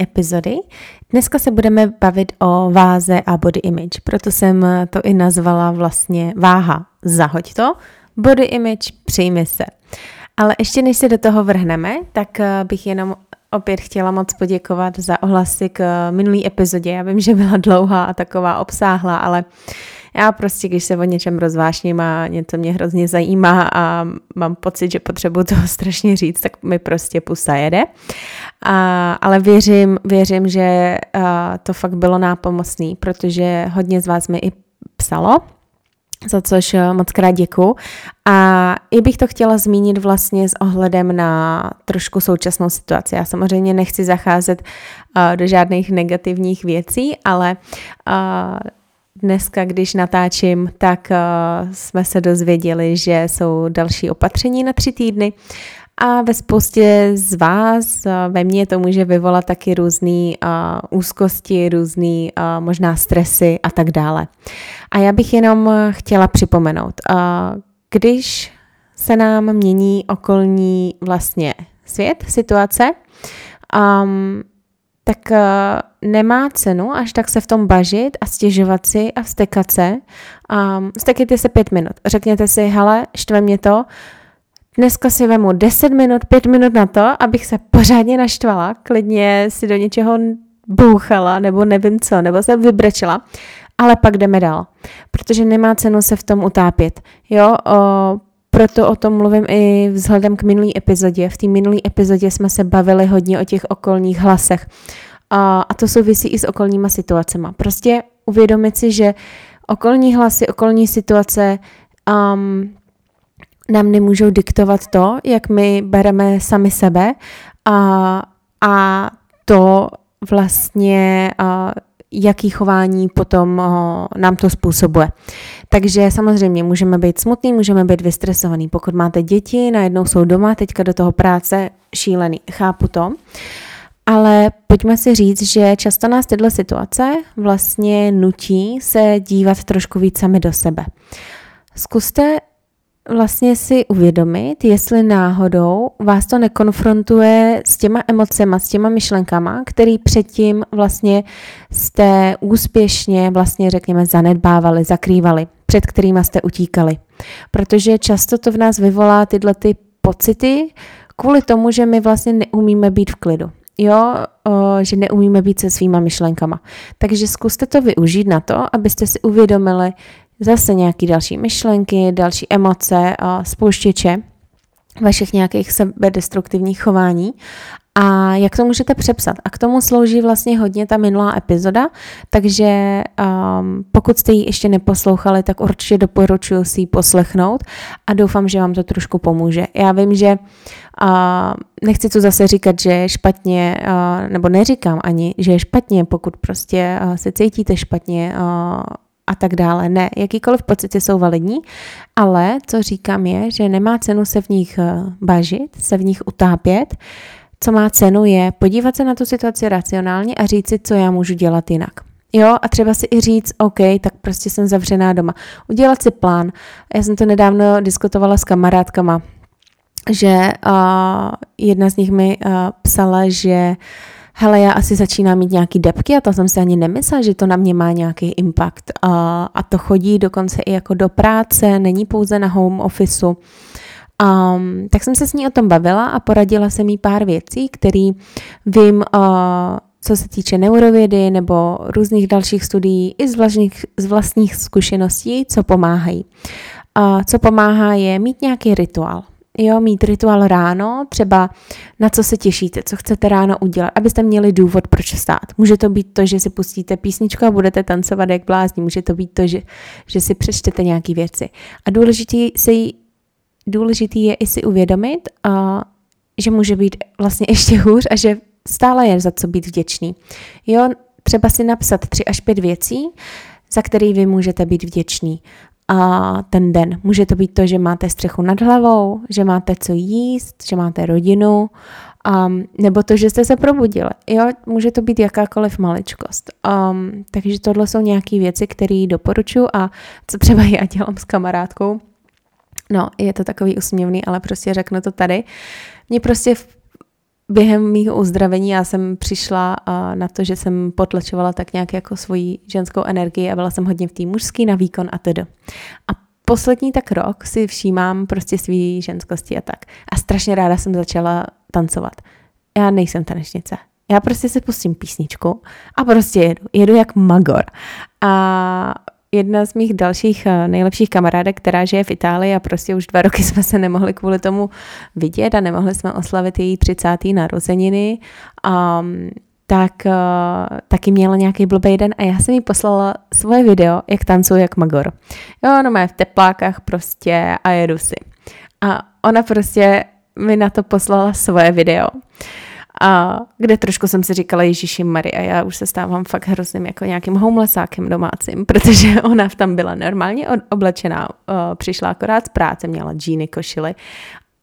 epizody. Dneska se budeme bavit o váze a body image, proto jsem to i nazvala vlastně váha. Zahoď to, body image, přijmi se. Ale ještě než se do toho vrhneme, tak eh, bych jenom opět chtěla moc poděkovat za ohlasy k eh, minulý epizodě. Já vím, že byla dlouhá a taková obsáhlá, ale já prostě, když se o něčem rozvášním a něco mě hrozně zajímá a mám pocit, že potřebuji toho strašně říct, tak mi prostě pusa jede. A, ale věřím, věřím, že a, to fakt bylo nápomocný, protože hodně z vás mi i psalo, za což moc krát děkuju. A i bych to chtěla zmínit vlastně s ohledem na trošku současnou situaci. Já samozřejmě nechci zacházet uh, do žádných negativních věcí, ale uh, dneska, když natáčím, tak uh, jsme se dozvěděli, že jsou další opatření na tři týdny a ve spoustě z vás, ve mně to může vyvolat taky různé uh, úzkosti, různé možná stresy a tak dále. A já bych jenom chtěla připomenout, když se nám mění okolní vlastně svět, situace, um, tak uh, nemá cenu až tak se v tom bažit a stěžovat si a vstekat se. Um, stekejte se pět minut. Řekněte si, hele, štve mě to, Dneska si vemu 10 minut, 5 minut na to, abych se pořádně naštvala, klidně si do něčeho bouchala, nebo nevím co, nebo se vybrečela, ale pak jdeme dál, protože nemá cenu se v tom utápět. Jo, o, proto o tom mluvím i vzhledem k minulý epizodě. V té minulé epizodě jsme se bavili hodně o těch okolních hlasech. A, a to souvisí i s okolníma situacemi. Prostě uvědomit si, že okolní hlasy, okolní situace um, nám nemůžou diktovat to, jak my bereme sami sebe a, a to vlastně a, jaký chování potom o, nám to způsobuje. Takže samozřejmě můžeme být smutný, můžeme být vystresovaný. Pokud máte děti, najednou jsou doma, teďka do toho práce šílený, chápu to. Ale pojďme si říct, že často nás tyhle situace vlastně nutí se dívat trošku víc sami do sebe. Zkuste vlastně si uvědomit, jestli náhodou vás to nekonfrontuje s těma emocema, s těma myšlenkama, který předtím vlastně jste úspěšně vlastně řekněme zanedbávali, zakrývali, před kterými jste utíkali. Protože často to v nás vyvolá tyhle ty pocity kvůli tomu, že my vlastně neumíme být v klidu. Jo, že neumíme být se svýma myšlenkama. Takže zkuste to využít na to, abyste si uvědomili, zase nějaké další myšlenky, další emoce, spouštěče vašich nějakých sebedestruktivních chování a jak to můžete přepsat. A k tomu slouží vlastně hodně ta minulá epizoda, takže um, pokud jste ji ještě neposlouchali, tak určitě doporučuji si ji poslechnout a doufám, že vám to trošku pomůže. Já vím, že uh, nechci to zase říkat, že je špatně, uh, nebo neříkám ani, že je špatně, pokud prostě uh, se cítíte špatně, uh, a tak dále. Ne, jakýkoliv pocity jsou validní, ale co říkám je, že nemá cenu se v nich eh, bažit, se v nich utápět. Co má cenu je podívat se na tu situaci racionálně a říct si, co já můžu dělat jinak. Jo, a třeba si i říct, OK, tak prostě jsem zavřená doma. Udělat si plán. Já jsem to nedávno diskutovala s kamarádkama, že uh, jedna z nich mi uh, psala, že uh, hele, já asi začínám mít nějaký depky a to jsem si ani nemyslela, že to na mě má nějaký impact. A, a to chodí dokonce i jako do práce, není pouze na home officeu. Um, tak jsem se s ní o tom bavila a poradila jsem jí pár věcí, které vím, uh, co se týče neurovědy nebo různých dalších studií i z vlastních, z vlastních zkušeností, co pomáhají. Uh, co pomáhá je mít nějaký rituál jo, mít rituál ráno, třeba na co se těšíte, co chcete ráno udělat, abyste měli důvod, proč vstát. Může to být to, že si pustíte písničku a budete tancovat jak blázni, může to být to, že, že si přečtete nějaké věci. A důležitý, si, důležitý je i si uvědomit, a, že může být vlastně ještě hůř a že stále je za co být vděčný. Jo, třeba si napsat tři až pět věcí, za který vy můžete být vděční a ten den. Může to být to, že máte střechu nad hlavou, že máte co jíst, že máte rodinu, um, nebo to, že jste se probudili. Jo, může to být jakákoliv maličkost. Um, takže tohle jsou nějaké věci, které doporučuji a co třeba já dělám s kamarádkou. No, je to takový usměvný, ale prostě řeknu to tady. Mě prostě během mého uzdravení já jsem přišla na to, že jsem potlačovala tak nějak jako svoji ženskou energii a byla jsem hodně v té mužský na výkon a tedy. A poslední tak rok si všímám prostě svý ženskosti a tak. A strašně ráda jsem začala tancovat. Já nejsem tanečnice. Já prostě si pustím písničku a prostě jedu. Jedu jak magor. A jedna z mých dalších eh, nejlepších kamarádek, která žije v Itálii a prostě už dva roky jsme se nemohli kvůli tomu vidět a nemohli jsme oslavit její 30. narozeniny. Um, tak uh, taky měla nějaký blbý den a já jsem jí poslala svoje video, jak tancuje jak Magor. Jo, no má v teplákách prostě a jedu si. A ona prostě mi na to poslala svoje video. A kde trošku jsem si říkala, Ježíši Maria, já už se stávám fakt hrozným jako nějakým homelessákem domácím, protože ona tam byla normálně oblečená, přišla akorát z práce, měla džíny, košily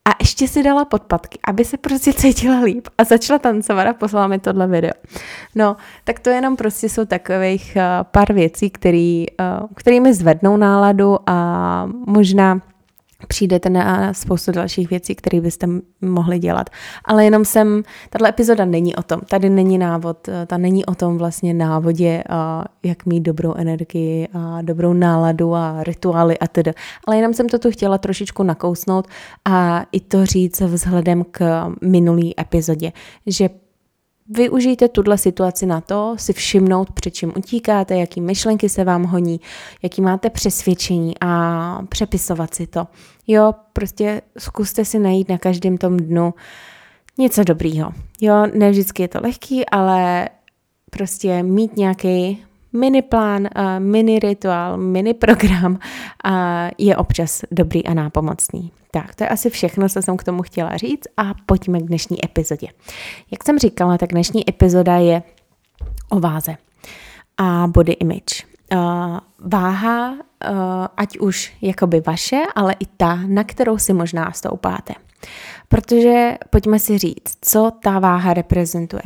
a ještě si dala podpatky, aby se prostě cítila líp a začala tancovat a poslala mi tohle video. No, tak to jenom prostě jsou takových uh, pár věcí, který, uh, kterými zvednou náladu a možná přijdete na spoustu dalších věcí, které byste mohli dělat. Ale jenom jsem, tato epizoda není o tom, tady není návod, eh, ta není o tom vlastně návodě, a jak mít dobrou energii a dobrou náladu a rituály a tedy. Ale jenom jsem to tu chtěla trošičku nakousnout a i to říct vzhledem k minulý epizodě, že Využijte tuhle situaci na to, si všimnout, před čím utíkáte, jaký myšlenky se vám honí, jaký máte přesvědčení a přepisovat si to. Jo, prostě zkuste si najít na každém tom dnu něco dobrýho. Jo, ne vždycky je to lehký, ale prostě mít nějaký mini plán, mini rituál, mini program je občas dobrý a nápomocný. Tak, to je asi všechno, co jsem k tomu chtěla říct a pojďme k dnešní epizodě. Jak jsem říkala, tak dnešní epizoda je o váze a body image. Váha, ať už jakoby vaše, ale i ta, na kterou si možná stoupáte. Protože pojďme si říct, co ta váha reprezentuje.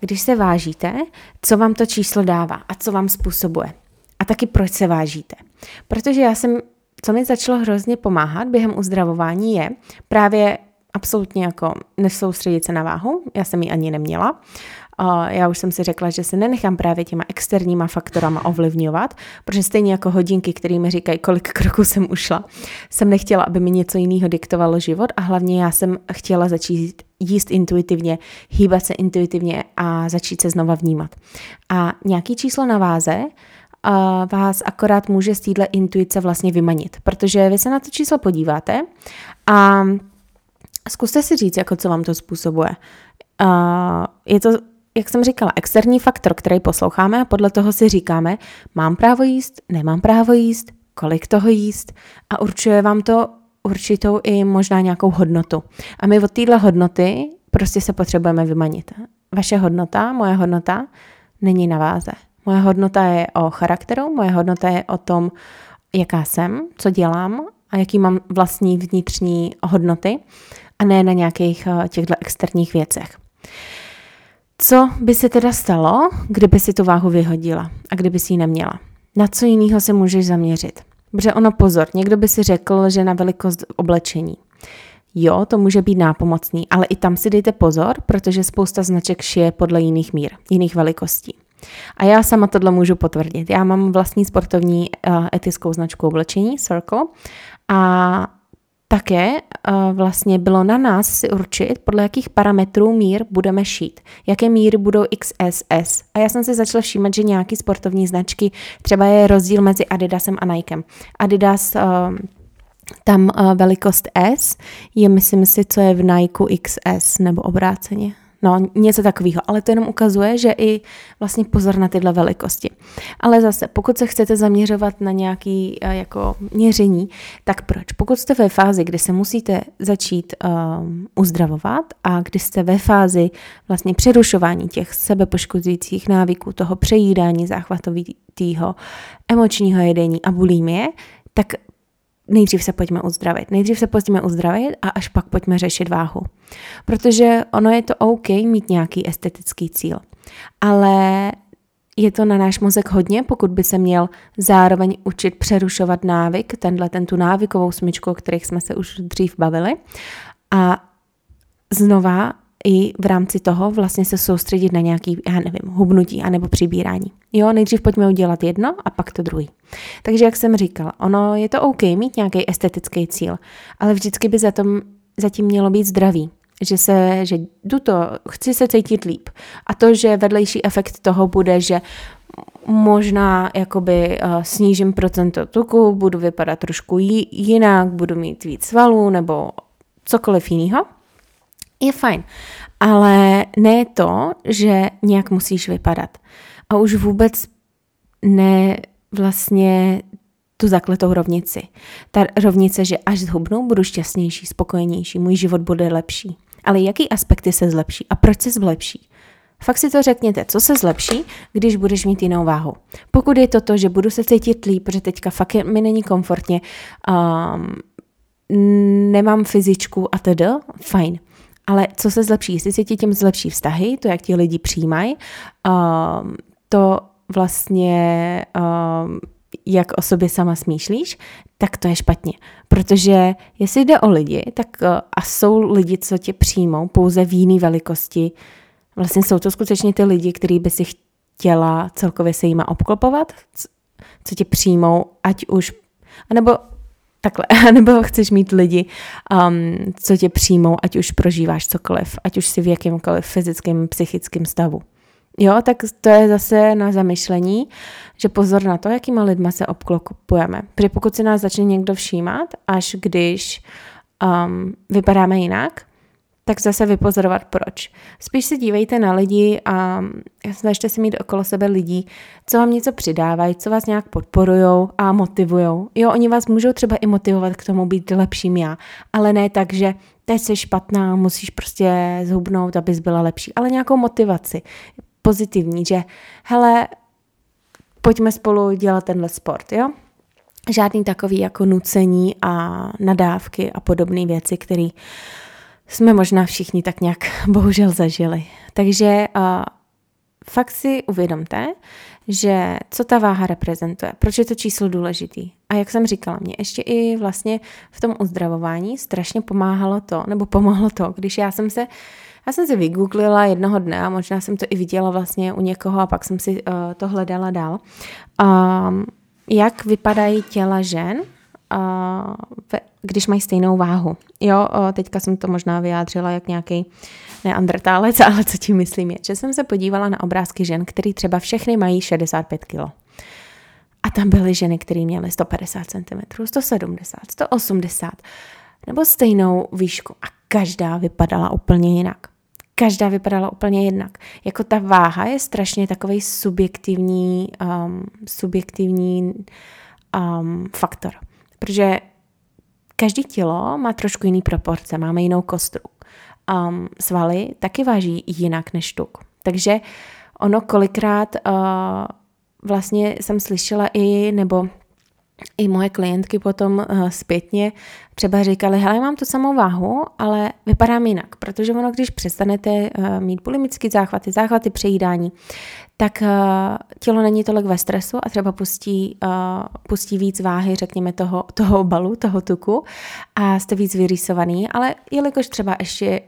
Když se vážíte, co vám to číslo dává a co vám způsobuje. A taky proč se vážíte. Protože já jsem co mi začalo hrozně pomáhat během uzdravování je právě absolutně jako nesoustředit se na váhu, já jsem ji ani neměla. Já už jsem si řekla, že se nenechám právě těma externíma faktorama ovlivňovat, protože stejně jako hodinky, které mi říkají, kolik kroků jsem ušla, jsem nechtěla, aby mi něco jiného diktovalo život a hlavně já jsem chtěla začít jíst intuitivně, hýbat se intuitivně a začít se znova vnímat. A nějaký číslo na váze vás akorát může z téhle intuice vlastně vymanit, protože vy se na to číslo podíváte a zkuste si říct, jako co vám to způsobuje. Je to, jak jsem říkala, externí faktor, který posloucháme a podle toho si říkáme, mám právo jíst, nemám právo jíst, kolik toho jíst a určuje vám to určitou i možná nějakou hodnotu. A my od téhle hodnoty prostě se potřebujeme vymanit. Vaše hodnota, moje hodnota, není na váze. Moje hodnota je o charakteru, moje hodnota je o tom, jaká jsem, co dělám a jaký mám vlastní vnitřní hodnoty a ne na nějakých eh, těchto externích věcech. Co by se teda stalo, kdyby si tu váhu vyhodila a kdyby si ji neměla? Na co jiného se můžeš zaměřit? Protože ono pozor, někdo by si řekl, že na velikost oblečení. Jo, to může být nápomocný, ale i tam si dejte pozor, protože spousta značek šije podle jiných mír, jiných velikostí. A já sama tohle můžu potvrdit. Já mám vlastní sportovní uh, etickou značku oblečení Circle a také uh, vlastně bylo na nás si určit, podle jakých parametrů mír budeme šít. Jaké míry budou XSS. A já jsem si začala všímat, že nějaký sportovní značky, třeba je rozdíl mezi Adidasem a Nikem. Adidas uh, tam uh, velikost S je, myslím si, co je v Nike XS nebo obráceně. No, něco takového, ale to jenom ukazuje, že i vlastně pozor na tyhle velikosti. Ale zase, pokud se chcete zaměřovat na nějaký uh, jako měření, tak proč? Pokud jste ve fázi, kdy se musíte začít um, uzdravovat a kdy jste ve fázi vlastně přerušování těch sebepoškozujících návyků, toho přejídání záchvatového, emočního jedení a bulimie, tak nejdřív se pojďme uzdravit. Nejdřív se pojďme uzdravit a až pak pojďme řešit váhu. Protože ono je to OK mít nějaký estetický cíl. Ale je to na náš mozek hodně, pokud by se měl zároveň učit přerušovat návyk, tenhle, ten tu návykovou smyčku, o kterých jsme se už dřív bavili. A znova i v rámci toho vlastně se soustředit na nějaký, já nevím, hubnutí anebo přibírání. Jo, nejdřív pojďme udělat jedno a pak to druhý. Takže jak jsem říkala, ono je to OK mít nějaký estetický cíl, ale vždycky by za tom zatím mělo být zdraví. Že se, že jdu to, chci se cítit líp. A to, že vedlejší efekt toho bude, že možná jakoby uh, snížím procento tuku, budu vypadat trošku jinak, budu mít víc svalů nebo cokoliv jiného, je fajn. Ale ne to, že nějak musíš vypadat. A už vůbec ne vlastně tu zakletou rovnici. Ta rovnice, že až zhubnu, budu šťastnější, spokojenější, můj život bude lepší. Ale jaký aspekty se zlepší a proč se zlepší? Fakt si to řekněte, co se zlepší, když budeš mít jinou váhu. Pokud je to to, že budu se cítit líp, protože teďka fakt je, mi není komfortně, um, nemám fyzičku a tedy, fajn. Ale co se zlepší? Jestli se ti tím zlepší vztahy, to, jak ti lidi přijímají, um, to vlastně, um, jak o sobě sama smýšlíš, tak to je špatně. Protože jestli jde o lidi, tak uh, a jsou lidi, co tě přijmou pouze v jiné velikosti, vlastně jsou to skutečně ty lidi, kteří by si chtěla celkově se jima obklopovat, co tě přijmou, ať už, anebo takhle, nebo chceš mít lidi, um, co tě přijmou, ať už prožíváš cokoliv, ať už si v jakýmkoliv fyzickém, psychickém stavu. Jo, tak to je zase na zamyšlení, že pozor na to, jakýma lidma se obklopujeme. Protože pokud si nás začne někdo všímat, až když um, vypadáme jinak, tak zase vypozorovat proč. Spíš se dívejte na lidi a snažte si mít okolo sebe lidí, co vám něco přidávají, co vás nějak podporují a motivují. Jo, oni vás můžou třeba i motivovat k tomu být lepším já, ale ne tak, že teď jsi špatná, musíš prostě zhubnout, abys byla lepší, ale nějakou motivaci pozitivní, že hele, pojďme spolu dělat tenhle sport, jo? Žádný takový jako nucení a nadávky a podobné věci, které jsme možná všichni tak nějak bohužel zažili. Takže uh, fakt si uvědomte, že co ta váha reprezentuje, proč je to číslo důležitý. A jak jsem říkala, mě ještě i vlastně v tom uzdravování strašně pomáhalo to, nebo pomohlo to, když já jsem se já jsem si vygooglila jednoho dne a možná jsem to i viděla vlastně u někoho a pak jsem si uh, to hledala dál. Um, jak vypadají těla žen když mají stejnou váhu. Jo, teďka jsem to možná vyjádřila jak nějaký neandrtálec, ale co tím myslím je, že jsem se podívala na obrázky žen, které třeba všechny mají 65 kg. A tam byly ženy, které měly 150 cm, 170, 180 nebo stejnou výšku a každá vypadala úplně jinak. Každá vypadala úplně jinak. Jako ta váha je strašně takový subjektivní, um, subjektivní um, faktor. Protože každý tělo má trošku jiný proporce, máme jinou kostru. Um, svaly taky váží jinak než tuk. Takže ono kolikrát uh, vlastně jsem slyšela i, nebo i moje klientky potom uh, zpětně třeba říkali, hele, mám tu samou váhu, ale vypadám jinak, protože ono, když přestanete uh, mít bulimické záchvaty, záchvaty přejídání, tak uh, tělo není tolik ve stresu a třeba pustí, pustí víc váhy, řekněme, toho, toho balu, toho tuku a jste víc vyrýsovaný, ale jelikož třeba ještě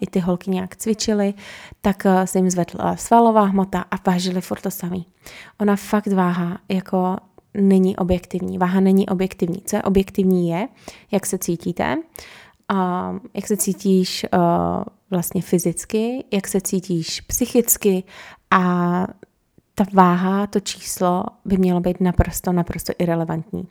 i ty holky nějak cvičily, tak se jim zvedla svalová hmota a vážili furt to samý. Ona fakt váha jako není objektivní. Váha není objektivní. Co je objektivní je, jak se cítíte, a jak se cítíš uh, vlastně fyzicky, jak se cítíš psychicky a ta váha, to číslo by mělo být naprosto, naprosto irrelevantní.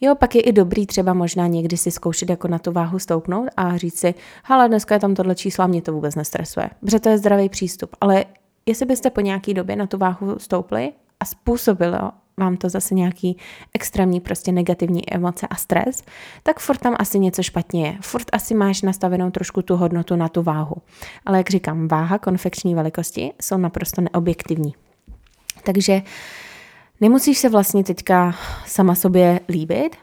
Jo, pak je i dobrý třeba možná někdy si zkoušet jako na tu váhu stoupnout a říct si, hele, dneska je tam tohle číslo a mě to vůbec nestresuje. Protože to je zdravý přístup. Ale jestli byste po nějaký době na tu váhu stoupli a způsobilo vám to zase nějaký extrémní prostě negativní emoce a stres, tak furt tam asi něco špatně je. Furt asi máš nastavenou trošku tu hodnotu na tu váhu. Ale jak říkám, váha konfekční velikosti jsou naprosto neobjektivní. Takže nemusíš se vlastně teďka sama sobě líbit,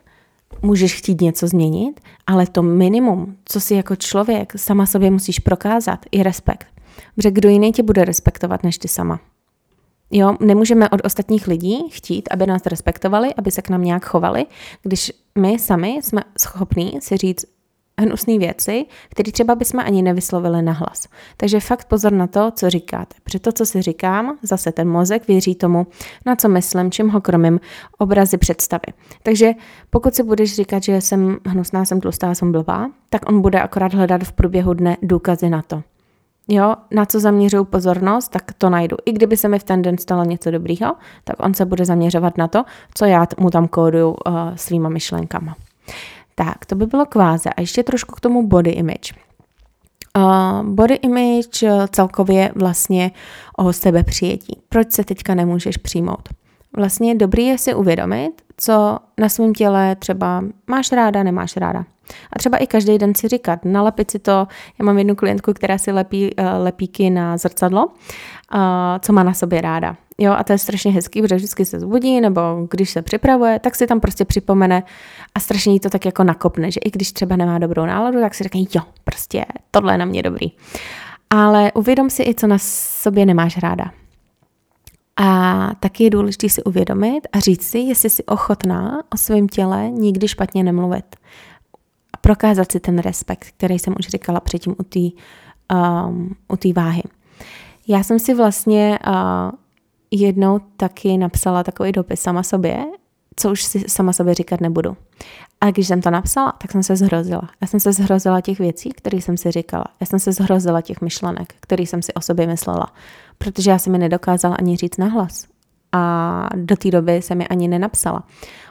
můžeš chtít něco změnit, ale to minimum, co si jako člověk sama sobě musíš prokázat, je respekt. Protože kdo jiný tě bude respektovat než ty sama. Jo, nemůžeme od ostatních lidí chtít, aby nás respektovali, aby se k nám nějak chovali, když my sami jsme schopní si říct, hnusné věci, které třeba bychom ani nevyslovili na hlas. Takže fakt pozor na to, co říkáte. Protože to, co si říkám, zase ten mozek věří tomu, na co myslím, čím ho krmím, obrazy, představy. Takže pokud si budeš říkat, že jsem hnusná, jsem tlustá, jsem blbá, tak on bude akorát hledat v průběhu dne důkazy na to. Jo, na co zaměřuju pozornost, tak to najdu. I kdyby se mi v ten den stalo něco dobrýho, tak on se bude zaměřovat na to, co já mu tam kóduju uh, svýma myšlenkama. Tak, to by bylo kváze. A ještě trošku k tomu body image. Uh, body image uh, celkově vlastně o sebe přijetí. Proč se teďka nemůžeš přijmout? Vlastně dobrý je si uvědomit, co na svém těle třeba máš ráda, nemáš ráda. A třeba i každý den si říkat, nalepit si to, já mám jednu klientku, která si lepí uh, lepíky na zrcadlo, co má na sobě ráda. Jo, a to je strašně hezký, protože vždycky se zbudí, nebo když se připravuje, tak si tam prostě připomene a strašně jí to tak jako nakopne, že i když třeba nemá dobrou náladu, tak si řekne, jo, prostě tohle je na mě dobrý. Ale uvědom si i, co na sobě nemáš ráda. A taky je důležité si uvědomit a říct si, jestli jsi ochotná o svém těle nikdy špatně nemluvit. A prokázat si ten respekt, který jsem už říkala předtím u té um, u váhy. Já jsem si vlastně uh, jednou taky napsala takový dopis sama sobě, co už si sama sobě říkat nebudu. A když jsem to napsala, tak jsem se zhrozila. Já jsem se zhrozila těch věcí, které jsem si říkala. Já jsem se zhrozila těch myšlenek, které jsem si o sobě myslela. Protože já jsem mi nedokázala ani říct nahlas. A do té doby jsem mi ani nenapsala.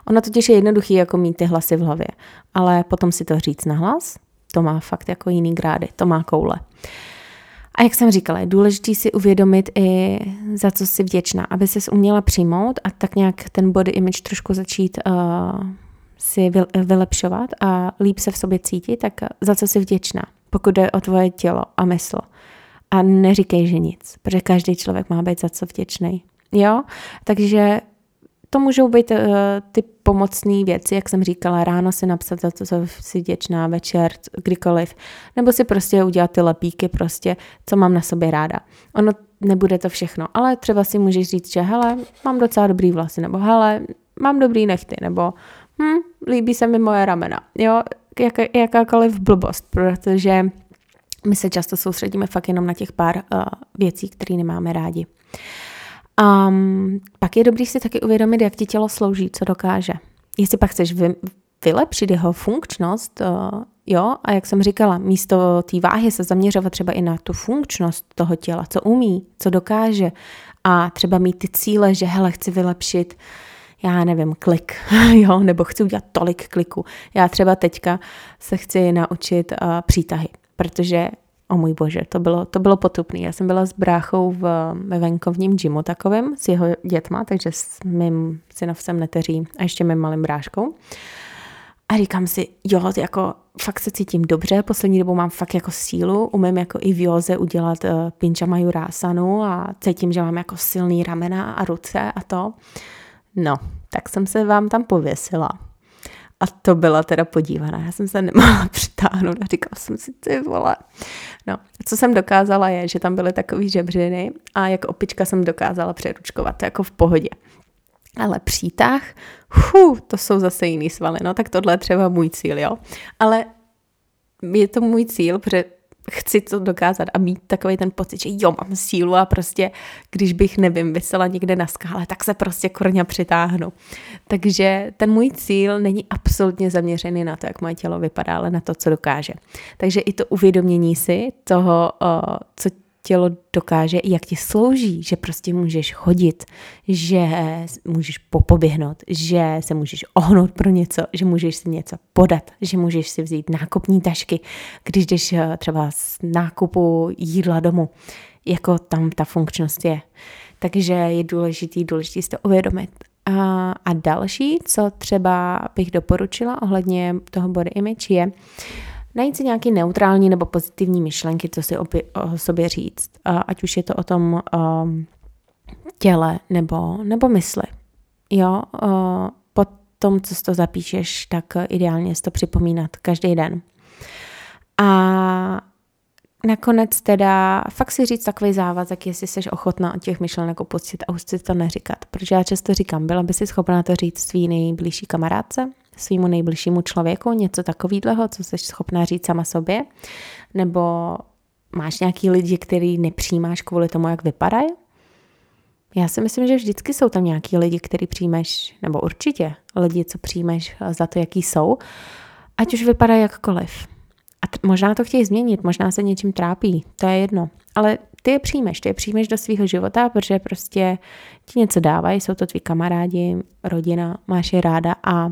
Ono totiž je jednoduchý jako mít ty hlasy v hlavě. Ale potom si to říct nahlas, to má fakt jako jiný grády, to má koule. A jak jsem říkala, je důležité si uvědomit i za co jsi vděčná, aby se uměla přijmout a tak nějak ten body image trošku začít uh, si vylepšovat a líp se v sobě cítit, tak za co jsi vděčná, pokud jde o tvoje tělo a mysl. A neříkej, že nic, protože každý člověk má být za co vděčný. Jo? Takže to můžou být uh, ty pomocné věci, jak jsem říkala, ráno si napsat, za co jsem si vděčná, večer, kdykoliv, nebo si prostě udělat ty lepíky, prostě, co mám na sobě ráda. Ono nebude to všechno, ale třeba si můžeš říct, že hele, mám docela dobrý vlasy, nebo hele, mám dobrý nechty, nebo hm, líbí se mi moje ramena. Jo, jak, jakákoliv blbost, protože my se často soustředíme fakt jenom na těch pár uh, věcí, které nemáme rádi. Um, pak je dobrý si taky uvědomit, jak ti tělo slouží, co dokáže. Jestli pak chceš vy, vylepšit jeho funkčnost, uh, jo, a jak jsem říkala, místo té váhy se zaměřovat třeba i na tu funkčnost toho těla, co umí, co dokáže a třeba mít ty cíle, že hele, chci vylepšit já nevím, klik, jo, nebo chci udělat tolik kliků. Já třeba teďka se chci naučit uh, přítahy, protože O můj bože, to bylo, to bylo potupný. Já jsem byla s bráchou v, ve venkovním gymu takovém s jeho dětma, takže s mým synovcem neteří a ještě mým malým bráškou. A říkám si, jo, jako fakt se cítím dobře, poslední dobou mám fakt jako sílu, umím jako i v józe udělat uh, pinča majurásanu a cítím, že mám jako silný ramena a ruce a to. No, tak jsem se vám tam pověsila. A to byla teda podívaná. Já jsem se nemohla přitáhnout a říkala jsem si, ty vole. No, co jsem dokázala je, že tam byly takový žebřiny a jako opička jsem dokázala přeručkovat, jako v pohodě. Ale přítah, hu, to jsou zase jiný svaly, no tak tohle je třeba můj cíl, jo. Ale je to můj cíl, protože chci to dokázat a mít takový ten pocit, že jo, mám sílu a prostě, když bych, nevím, vysela někde na skále, tak se prostě korně přitáhnu. Takže ten můj cíl není absolutně zaměřený na to, jak moje tělo vypadá, ale na to, co dokáže. Takže i to uvědomění si toho, co tělo dokáže, jak ti slouží, že prostě můžeš chodit, že můžeš popoběhnout, že se můžeš ohnout pro něco, že můžeš si něco podat, že můžeš si vzít nákupní tašky, když jdeš eh, třeba z nákupu jídla domů, jako tam ta funkčnost je. Takže je důležitý, důležitý si to uvědomit. A, a další, co třeba bych doporučila ohledně toho body image je, najít si nějaký neutrální nebo pozitivní myšlenky, co si o, o sobě říct. Ať už je to o tom um, těle nebo, nebo mysli. Jo, uh, po tom, co si to zapíšeš, tak ideálně si to připomínat každý den. A nakonec teda fakt si říct takový závazek, jestli jsi ochotná od těch myšlenek opustit a už si to neříkat. Protože já často říkám, byla by si schopná to říct svý nejbližší kamarádce, svýmu nejbližšímu člověku, něco takového, co jsi schopná říct sama sobě, nebo máš nějaký lidi, který nepřijímáš kvůli tomu, jak vypadají? Já si myslím, že vždycky jsou tam nějaký lidi, který přijmeš, nebo určitě lidi, co přijmeš za to, jaký jsou, ať už vypadá jakkoliv. A t- možná to chtějí změnit, možná se něčím trápí, to je jedno. Ale ty je přijmeš, ty je přijmeš do svého života, protože prostě ti něco dávají, jsou to tví kamarádi, rodina, máš je ráda a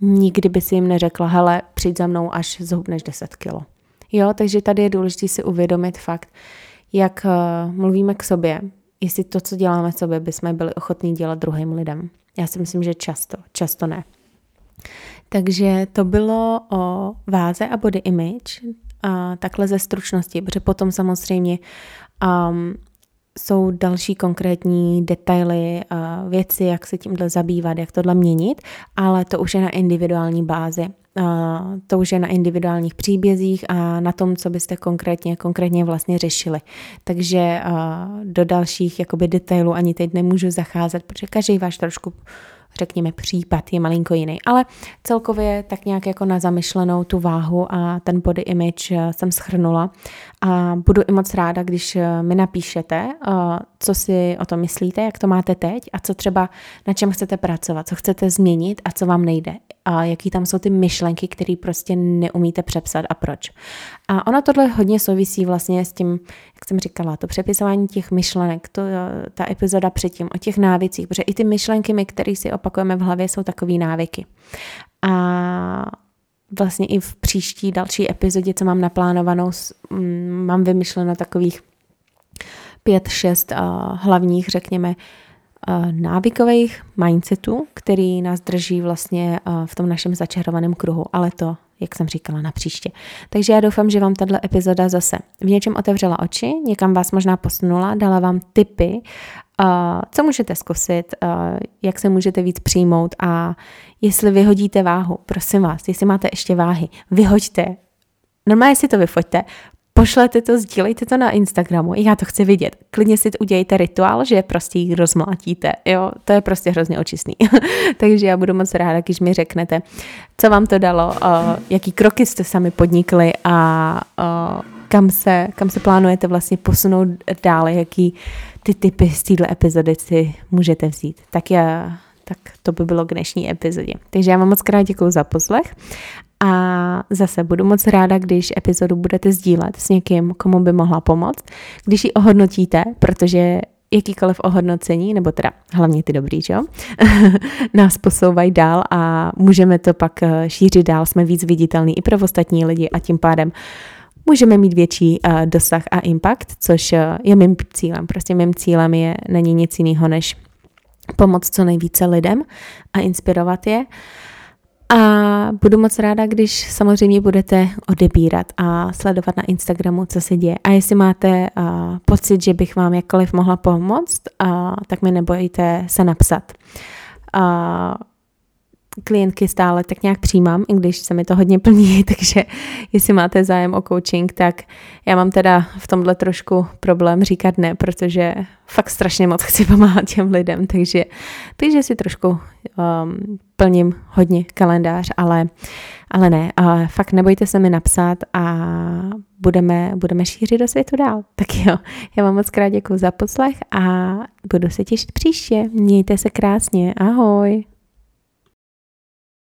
nikdy by si jim neřekla, hele, přijď za mnou, až zhubneš 10 kilo. Jo, takže tady je důležité si uvědomit fakt, jak uh, mluvíme k sobě, jestli to, co děláme sobě, bychom byli ochotní dělat druhým lidem. Já si myslím, že často, často ne. Takže to bylo o váze a body image, a takhle ze stručnosti, protože potom samozřejmě um, jsou další konkrétní detaily, věci, jak se tímhle zabývat, jak tohle měnit, ale to už je na individuální bázi. To už je na individuálních příbězích a na tom, co byste konkrétně, konkrétně vlastně řešili. Takže do dalších jakoby detailů ani teď nemůžu zacházet, protože každý váš trošku řekněme, případ je malinko jiný. Ale celkově tak nějak jako na zamyšlenou tu váhu a ten body image eh, jsem schrnula a budu i moc ráda, když eh, mi napíšete, eh, co si o tom myslíte, jak to máte teď a co třeba na čem chcete pracovat, co chcete změnit a co vám nejde a jaký tam jsou ty myšlenky, které prostě neumíte přepsat a proč. A ono tohle hodně souvisí vlastně s tím, jak jsem říkala, to přepisování těch myšlenek, to, ta epizoda předtím o těch návycích, protože i ty myšlenky, které si opakujeme v hlavě, jsou takové návyky. A vlastně i v příští další epizodě, co mám naplánovanou, mám vymyšleno takových pět, šest hlavních, řekněme, návykových mindsetů, který nás drží vlastně v tom našem začarovaném kruhu, ale to, jak jsem říkala, na příště. Takže já doufám, že vám tato epizoda zase v něčem otevřela oči, někam vás možná posunula, dala vám tipy, co můžete zkusit, jak se můžete víc přijmout a jestli vyhodíte váhu, prosím vás, jestli máte ještě váhy, vyhoďte, Normálně si to vyfoďte, pošlete to, sdílejte to na Instagramu, já to chci vidět. Klidně si udělejte rituál, že prostě ji rozmlátíte, jo, to je prostě hrozně očistný. Takže já budu moc ráda, když mi řeknete, co vám to dalo, uh, jaký kroky jste sami podnikli a uh, kam se, kam se plánujete vlastně posunout dále, jaký ty typy z této epizody si můžete vzít. Tak já, tak to by bylo k dnešní epizodě. Takže já vám moc krát děkuji za poslech a zase budu moc ráda, když epizodu budete sdílet s někým, komu by mohla pomoct, když ji ohodnotíte, protože jakýkoliv ohodnocení, nebo teda hlavně ty dobrý, jo, nás posouvají dál a můžeme to pak eh, šířit dál, jsme víc viditelní i pro ostatní lidi a tím pádem můžeme mít větší uh, dosah a impact, což uh, je mým cílem. Prostě mým cílem je, není nic jiného, než pomoct co nejvíce lidem a inspirovat je. A budu moc ráda, když samozřejmě budete odebírat a sledovat na Instagramu, co se děje. A jestli máte uh, pocit, že bych vám jakkoliv mohla pomoct, uh, tak mi nebojte se napsat. Uh, klientky stále tak nějak přijímám, i když se mi to hodně plní, takže jestli máte zájem o coaching, tak já mám teda v tomhle trošku problém říkat ne, protože fakt strašně moc chci pomáhat těm lidem, takže, takže si trošku um, plním hodně kalendář, ale, ale ne, a fakt nebojte se mi napsat a budeme, budeme šířit do světu dál. Tak jo, já vám moc krát děkuji za poslech a budu se těšit příště. Mějte se krásně, ahoj.